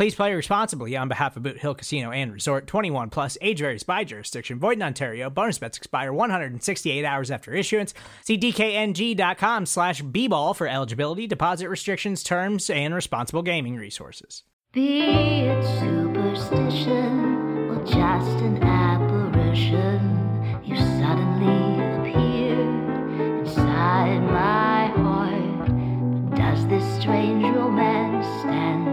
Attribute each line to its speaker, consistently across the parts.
Speaker 1: Please play responsibly on behalf of Boot Hill Casino and Resort 21 plus age varies by jurisdiction. Void in Ontario. Bonus bets expire 168 hours after issuance. See DKNG.com slash B ball for eligibility, deposit restrictions, terms, and responsible gaming resources.
Speaker 2: Be it superstition or just an apparition, you suddenly appear inside my heart. Does this strange romance stand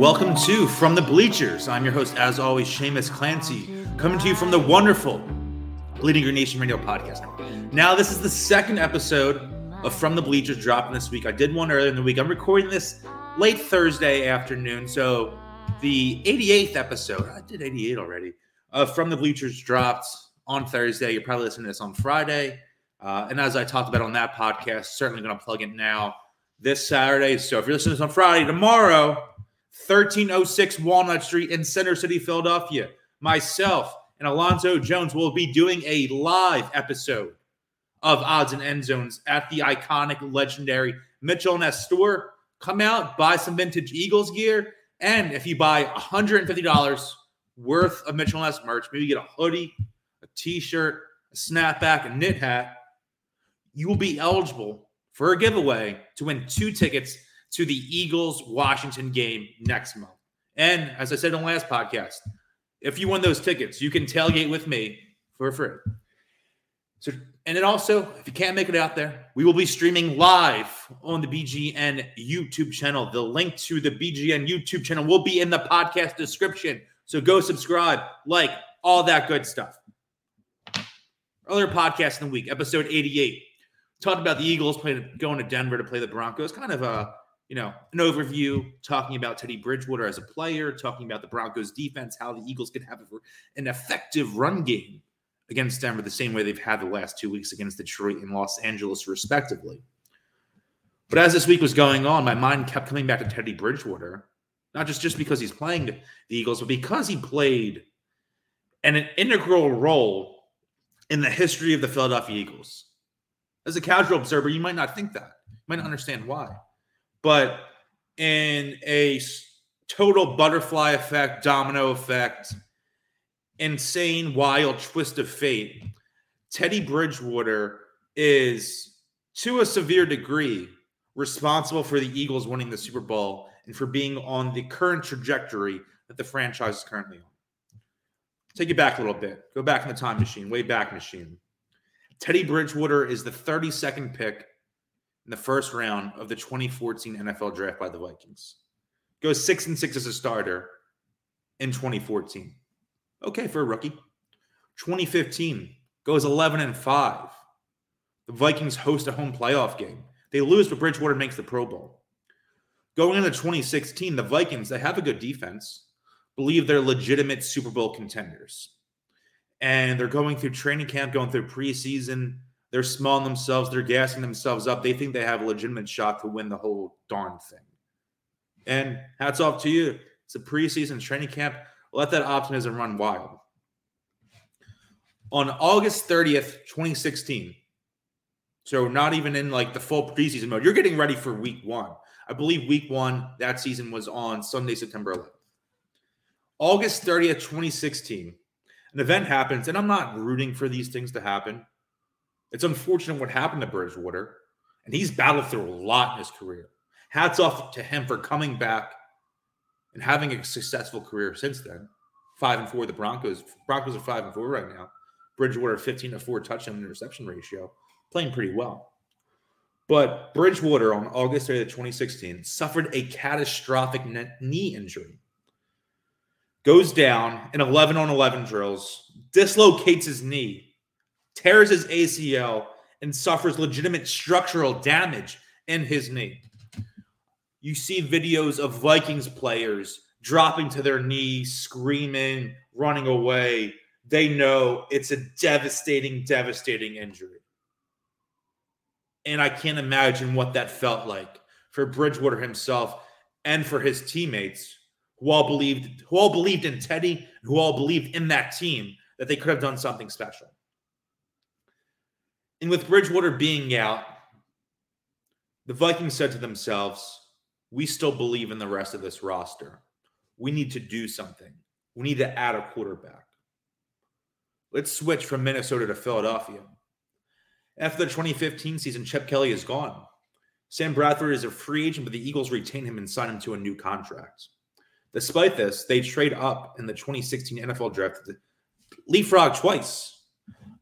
Speaker 3: Welcome to From the Bleachers. I'm your host, as always, Shamus Clancy, coming to you from the wonderful Bleeding Green Nation Radio podcast. Now, this is the second episode of From the Bleachers dropping this week. I did one earlier in the week. I'm recording this late Thursday afternoon, so the 88th episode, I did 88 already, From the Bleachers dropped on Thursday. You're probably listening to this on Friday. Uh, and as I talked about on that podcast, certainly going to plug it now this Saturday. So if you're listening to this on Friday, tomorrow, 1306 Walnut Street in Center City, Philadelphia, myself and Alonzo Jones will be doing a live episode of Odds and End Zones at the iconic, legendary Mitchell Ness store. Come out, buy some vintage Eagles gear, and if you buy $150 worth of Mitchell Ness merch, maybe get a hoodie, a t-shirt, a snapback, a knit hat, you will be eligible for a giveaway to win two tickets to the Eagles Washington game next month. And as I said in the last podcast, if you win those tickets, you can tailgate with me for free. So, and then also, if you can't make it out there, we will be streaming live on the BGN YouTube channel. The link to the BGN YouTube channel will be in the podcast description. So go subscribe, like, all that good stuff. Earlier podcast in the week, episode 88, talked about the Eagles playing, going to Denver to play the Broncos. Kind of a you know an overview, talking about Teddy Bridgewater as a player, talking about the Broncos defense, how the Eagles could have an effective run game against Denver the same way they've had the last two weeks against Detroit and Los Angeles, respectively. But as this week was going on, my mind kept coming back to Teddy Bridgewater, not just, just because he's playing the Eagles, but because he played an, an integral role in the history of the Philadelphia Eagles. As a casual observer, you might not think that. You might not understand why. But in a total butterfly effect, domino effect, insane, wild twist of fate, Teddy Bridgewater is, to a severe degree, responsible for the Eagles winning the Super Bowl and for being on the current trajectory that the franchise is currently on. Take it back a little bit. Go back in the time machine, way back machine. Teddy Bridgewater is the 32nd pick in the first round of the 2014 NFL draft by the Vikings. Goes six and six as a starter in 2014. Okay for a rookie. 2015 goes 11 and 5. The Vikings host a home playoff game. They lose, but Bridgewater makes the Pro Bowl. Going into 2016, the Vikings, they have a good defense, believe they're legitimate Super Bowl contenders. And they're going through training camp, going through preseason. They're small themselves. They're gassing themselves up. They think they have a legitimate shot to win the whole darn thing. And hats off to you. It's a preseason training camp. Let that optimism run wild. On August 30th, 2016, so not even in like the full preseason mode, you're getting ready for week one. I believe week one that season was on Sunday, September 11th. August 30th, 2016, an event happens, and I'm not rooting for these things to happen. It's unfortunate what happened to Bridgewater, and he's battled through a lot in his career. Hats off to him for coming back and having a successful career since then. Five and four, the Broncos. Broncos are five and four right now. Bridgewater 15 to 4 touchdown interception ratio, playing pretty well. But Bridgewater on August 30th, 2016, suffered a catastrophic knee injury. Goes down in 11 on 11 drills, dislocates his knee, tears his ACL, and suffers legitimate structural damage in his knee. You see videos of Vikings players dropping to their knees, screaming, running away. They know it's a devastating, devastating injury. And I can't imagine what that felt like for Bridgewater himself and for his teammates who all believed who all believed in Teddy, who all believed in that team that they could have done something special. And with Bridgewater being out, the Vikings said to themselves, we still believe in the rest of this roster. We need to do something. We need to add a quarterback. Let's switch from Minnesota to Philadelphia. After the 2015 season, Chip Kelly is gone. Sam Bradford is a free agent, but the Eagles retain him and sign him to a new contract. Despite this, they trade up in the 2016 NFL draft leapfrog twice,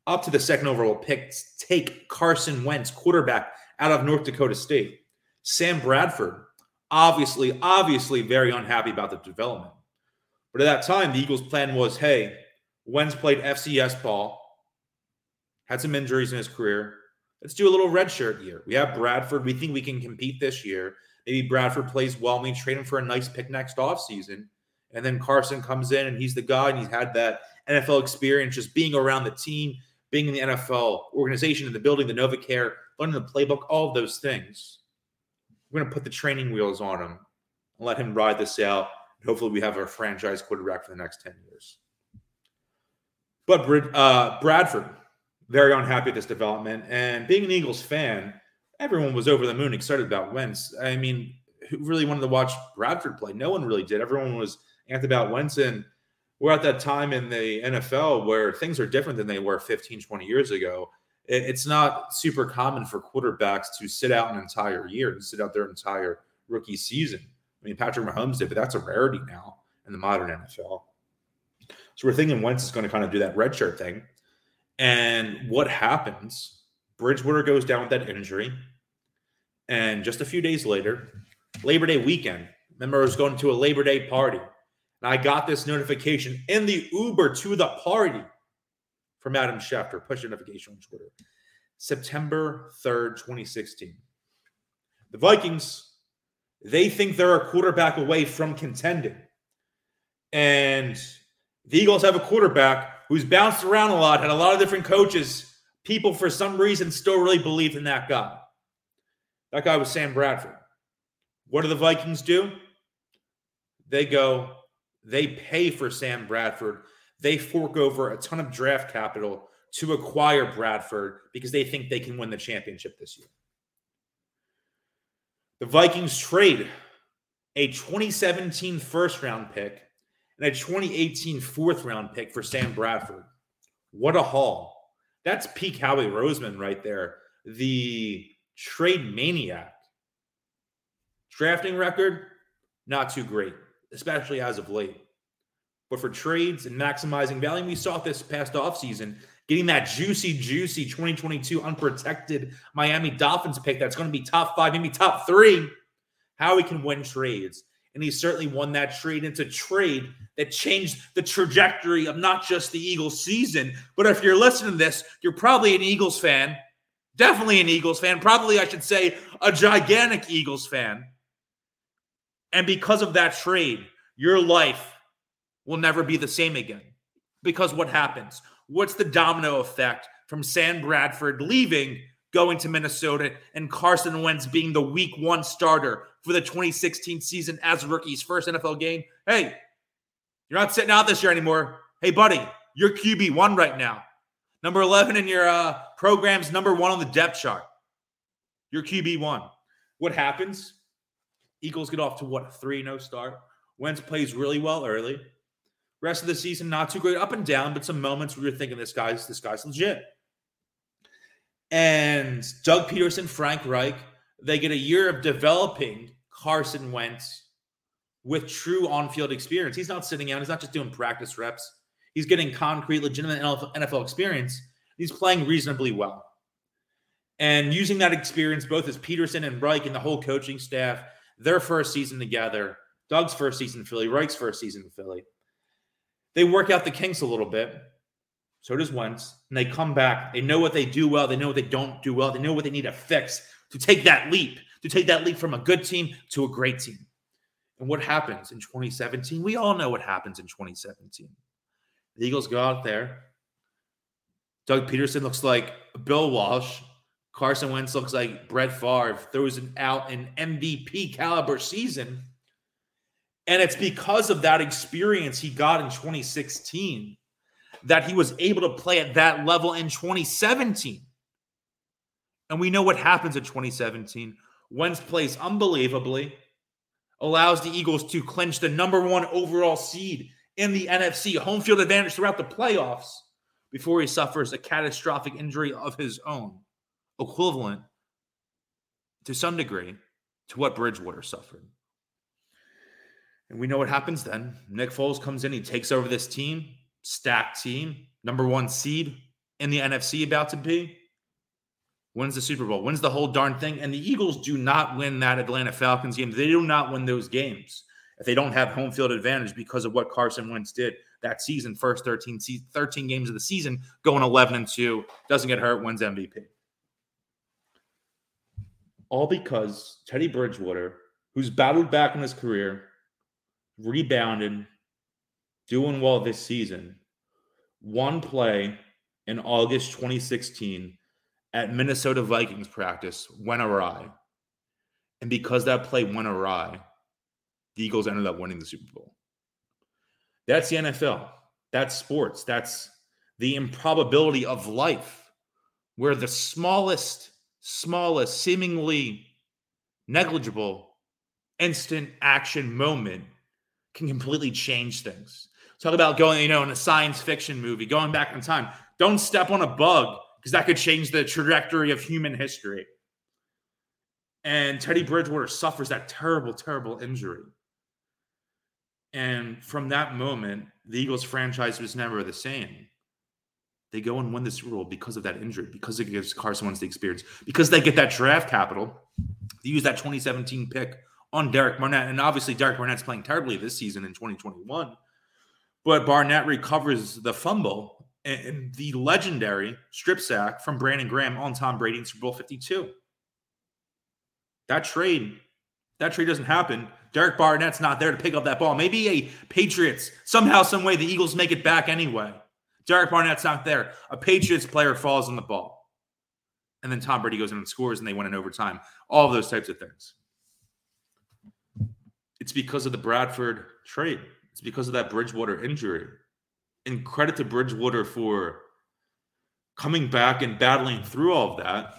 Speaker 3: up to the second overall pick, take Carson Wentz, quarterback out of North Dakota State. Sam Bradford, obviously, obviously very unhappy about the development. But at that time, the Eagles' plan was hey, Wentz played FCS ball, had some injuries in his career. Let's do a little redshirt year. We have Bradford. We think we can compete this year. Maybe Bradford plays well we trade him for a nice pick next offseason. And then Carson comes in and he's the guy and he's had that NFL experience just being around the team, being in the NFL organization, in the building, the NovaCare, learning the playbook, all of those things. We're going to put the training wheels on him and let him ride this out. Hopefully, we have our franchise quarterback for the next 10 years. But uh, Bradford, very unhappy at this development. And being an Eagles fan, everyone was over the moon excited about Wentz. I mean, who really wanted to watch Bradford play? No one really did. Everyone was amped about Wentz. And we're at that time in the NFL where things are different than they were 15, 20 years ago. It's not super common for quarterbacks to sit out an entire year and sit out their entire rookie season. I mean, Patrick Mahomes did, but that's a rarity now in the modern NFL. So we're thinking Wentz is going to kind of do that redshirt thing. And what happens? Bridgewater goes down with that injury. And just a few days later, Labor Day weekend, remember I was going to a Labor Day party. And I got this notification in the Uber to the party from Adam Schefter, push notification on Twitter. September 3rd, 2016. The Vikings, they think they're a quarterback away from contending. And the Eagles have a quarterback who's bounced around a lot, had a lot of different coaches. People, for some reason, still really believed in that guy. That guy was Sam Bradford. What do the Vikings do? They go, they pay for Sam Bradford. They fork over a ton of draft capital to acquire Bradford because they think they can win the championship this year. The Vikings trade a 2017 first round pick and a 2018 fourth round pick for Sam Bradford. What a haul. That's peak Howie Roseman right there. The trade maniac. Drafting record, not too great, especially as of late. But for trades and maximizing value, we saw this past offseason, getting that juicy, juicy 2022 unprotected Miami Dolphins pick that's going to be top five, maybe top three. Howie can win trades and he certainly won that trade. It's a trade that changed the trajectory of not just the Eagles season, but if you're listening to this, you're probably an Eagles fan, definitely an Eagles fan, probably, I should say, a gigantic Eagles fan. And because of that trade, your life will never be the same again. Because what happens? What's the domino effect from Sam Bradford leaving going to Minnesota and Carson Wentz being the week one starter for the 2016 season as rookie's first NFL game. Hey, you're not sitting out this year anymore. Hey, buddy, you're QB1 right now. Number 11 in your uh, program's number one on the depth chart. You're QB1. What happens? Eagles get off to what, 3 0 start. Wentz plays really well early. Rest of the season, not too great, up and down, but some moments where you're thinking this guy's this guy's legit. And Doug Pederson, Frank Reich, they get a year of developing Carson Wentz with true on field experience. He's not sitting out, he's not just doing practice reps. He's getting concrete, legitimate NFL experience. He's playing reasonably well. And using that experience, both as Pederson and Reich and the whole coaching staff, their first season together, Doug's first season in Philly, Reich's first season in Philly, they work out the kinks a little bit. So does Wentz. And they come back. They know what they do well. They know what they don't do well. They know what they need to fix to take that leap, to take that leap from a good team to a great team. And what happens in 2017? We all know what happens in 2017. The Eagles go out there. Doug Pederson looks like Bill Walsh. Carson Wentz looks like Brett Favre. Throws an out an MVP caliber season. And it's because of that experience he got in 2016 that he was able to play at that level in 2017. And we know what happens in 2017. Wentz plays unbelievably, allows the Eagles to clinch the number one overall seed in the NFC, home field advantage throughout the playoffs before he suffers a catastrophic injury of his own, equivalent to some degree to what Bridgewater suffered. And we know what happens then. Nick Foles comes in, he takes over this team, stacked team, number one seed in the NFC about to be, wins the Super Bowl, wins the whole darn thing. And the Eagles do not win that Atlanta Falcons game. They do not win those games if they don't have home field advantage because of what Carson Wentz did that season, first 13, 13 games of the season, going 11 and 2, doesn't get hurt, wins MVP. All because Teddy Bridgewater, who's battled back in his career, rebounded, doing well this season. One play in August 2016 at Minnesota Vikings practice went awry. And because that play went awry, the Eagles ended up winning the Super Bowl. That's the NFL. That's sports. That's the improbability of life, where the smallest, smallest, seemingly negligible instant action moment can completely change things. Talk about going, you know, in a science fiction movie, going back in time. Don't step on a bug because that could change the trajectory of human history. And Teddy Bridgewater suffers that terrible, terrible injury. And from that moment, the Eagles franchise was never the same. They go and win Super Bowl because of that injury, because it gives Carson Wentz the experience, because they get that draft capital. They use that 2017 pick on Derek Barnett. And obviously, Derek Barnett's playing terribly this season in 2021. But Barnett recovers the fumble and the legendary strip sack from Brandon Graham on Tom Brady in Super Bowl 52. That trade, that trade doesn't happen. Derek Barnett's not there to pick up that ball. Maybe a Patriots, somehow, some way, the Eagles make it back anyway. Derek Barnett's not there. A Patriots player falls on the ball. And then Tom Brady goes in and scores and they win in overtime. All of those types of things. It's because of the Bradford trade. It's because of that Bridgewater injury. And credit to Bridgewater for coming back and battling through all of that.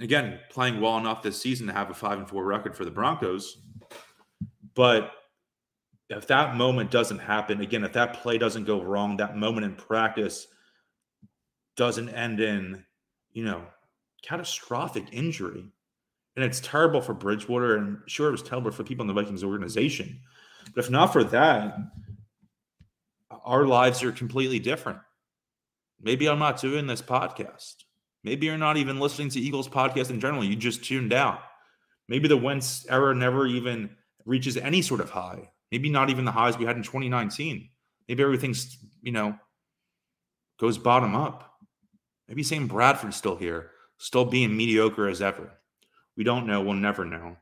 Speaker 3: Again, playing well enough this season to have a five and four record for the Broncos. But if that moment doesn't happen, again, if that play doesn't go wrong, that moment in practice doesn't end in, you know, catastrophic injury. And it's terrible for Bridgewater. And sure, it was terrible for people in the Vikings organization. But if not for that, our lives are completely different. Maybe I'm not doing this podcast. Maybe you're not even listening to Eagles podcast in general. You just tuned out. Maybe the Wentz era never even reaches any sort of high. Maybe not even the highs we had in 2019. Maybe everything's, you know, goes bottom up. Maybe Sam Bradford's still here, still being mediocre as ever. We don't know. We'll never know.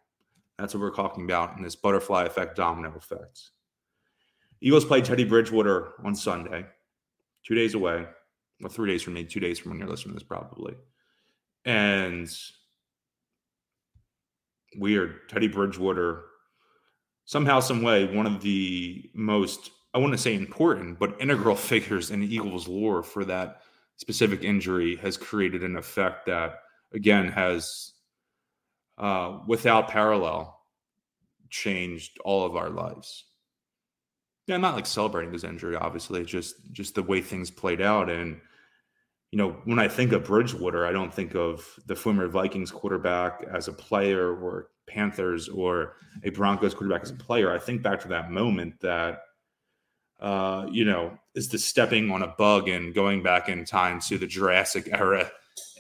Speaker 3: That's what we're talking about in this butterfly effect, domino effect. Eagles play Teddy Bridgewater on Sunday, two days away. or three days from me, two days from when you're listening to this, probably. And weird. Teddy Bridgewater, somehow, some way, one of the most, I want to say important, but integral figures in Eagles lore for that specific injury has created an effect that, again, has uh, without parallel, changed all of our lives. Yeah, I'm not like celebrating this injury, obviously, just just the way things played out. And you know, when I think of Bridgewater, I don't think of the former Vikings quarterback as a player or Panthers or a Broncos quarterback as a player. I think back to that moment that uh, you know, is the stepping on a bug and going back in time to the Jurassic era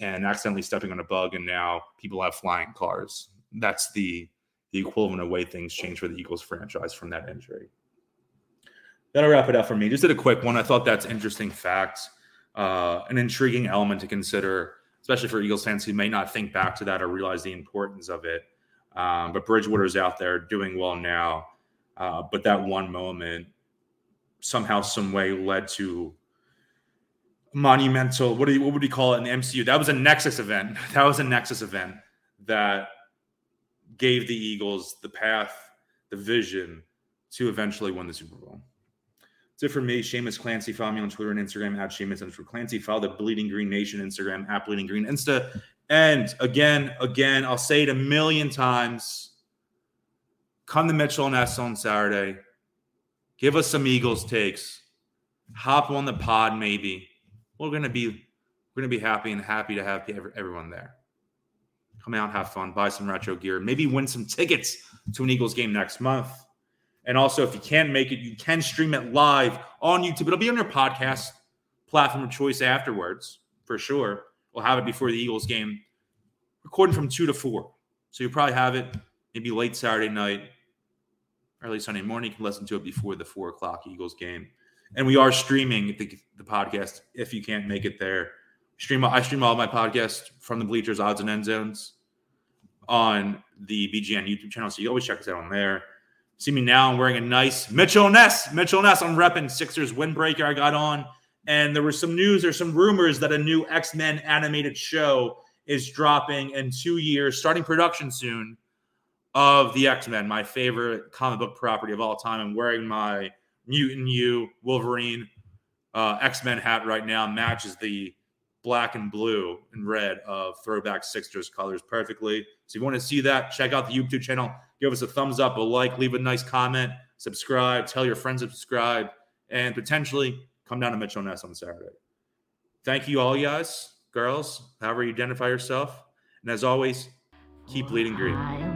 Speaker 3: and accidentally stepping on a bug, and now people have flying cars. That's the the equivalent of way things change for the Eagles franchise from that injury. That'll wrap it up for me. Just did a quick one. I thought that's interesting fact, uh, an intriguing element to consider, especially for Eagles fans who may not think back to that or realize the importance of it. Um, but Bridgewater's out there doing well now. Uh, but that one moment somehow, some way led to monumental. What do you, what would you call it in the MCU? That was a Nexus event. That was a Nexus event that gave the Eagles the path, the vision to eventually win the Super Bowl. That's it for me. Shamus Clancy. Follow me on Twitter and Instagram at Shamus Clancy. Follow the Bleeding Green Nation Instagram at Bleeding Green Insta. And again, again, I'll say it a million times. Come to Mitchell and Ness on Saturday. Give us some Eagles takes. Hop on the pod, maybe. We're gonna be we're gonna be happy and happy to have everyone there. Come out, have fun, buy some retro gear, maybe win some tickets to an Eagles game next month. And also, if you can't make it, you can stream it live on YouTube. It'll be on your podcast platform of choice afterwards, for sure. We'll have it before the Eagles game, recording from two to four. So you'll probably have it maybe late Saturday night, early Sunday morning. You can listen to it before the four o'clock Eagles game. And we are streaming the, the podcast if you can't make it there. Stream I stream all my podcasts from the bleachers, odds and end zones on the BGN YouTube channel. So you always check us out on there. See me now. I'm wearing a nice Mitchell Ness. Mitchell Ness. I'm repping Sixers windbreaker. I got on, and there was some news. There's some rumors that a new X Men animated show is dropping in two years, starting production soon. Of the X Men, my favorite comic book property of all time. I'm wearing my Mutant U Wolverine uh, X Men hat right now. Matches the black and blue and red of throwback Sixers colors perfectly. So if you want to see that, check out the YouTube channel give us a thumbs up, a like, leave a nice comment, subscribe, tell your friends to subscribe, and potentially come down to Mitchell Ness on Saturday. Thank you, all you guys, girls, however you identify yourself. And as always, keep leading green.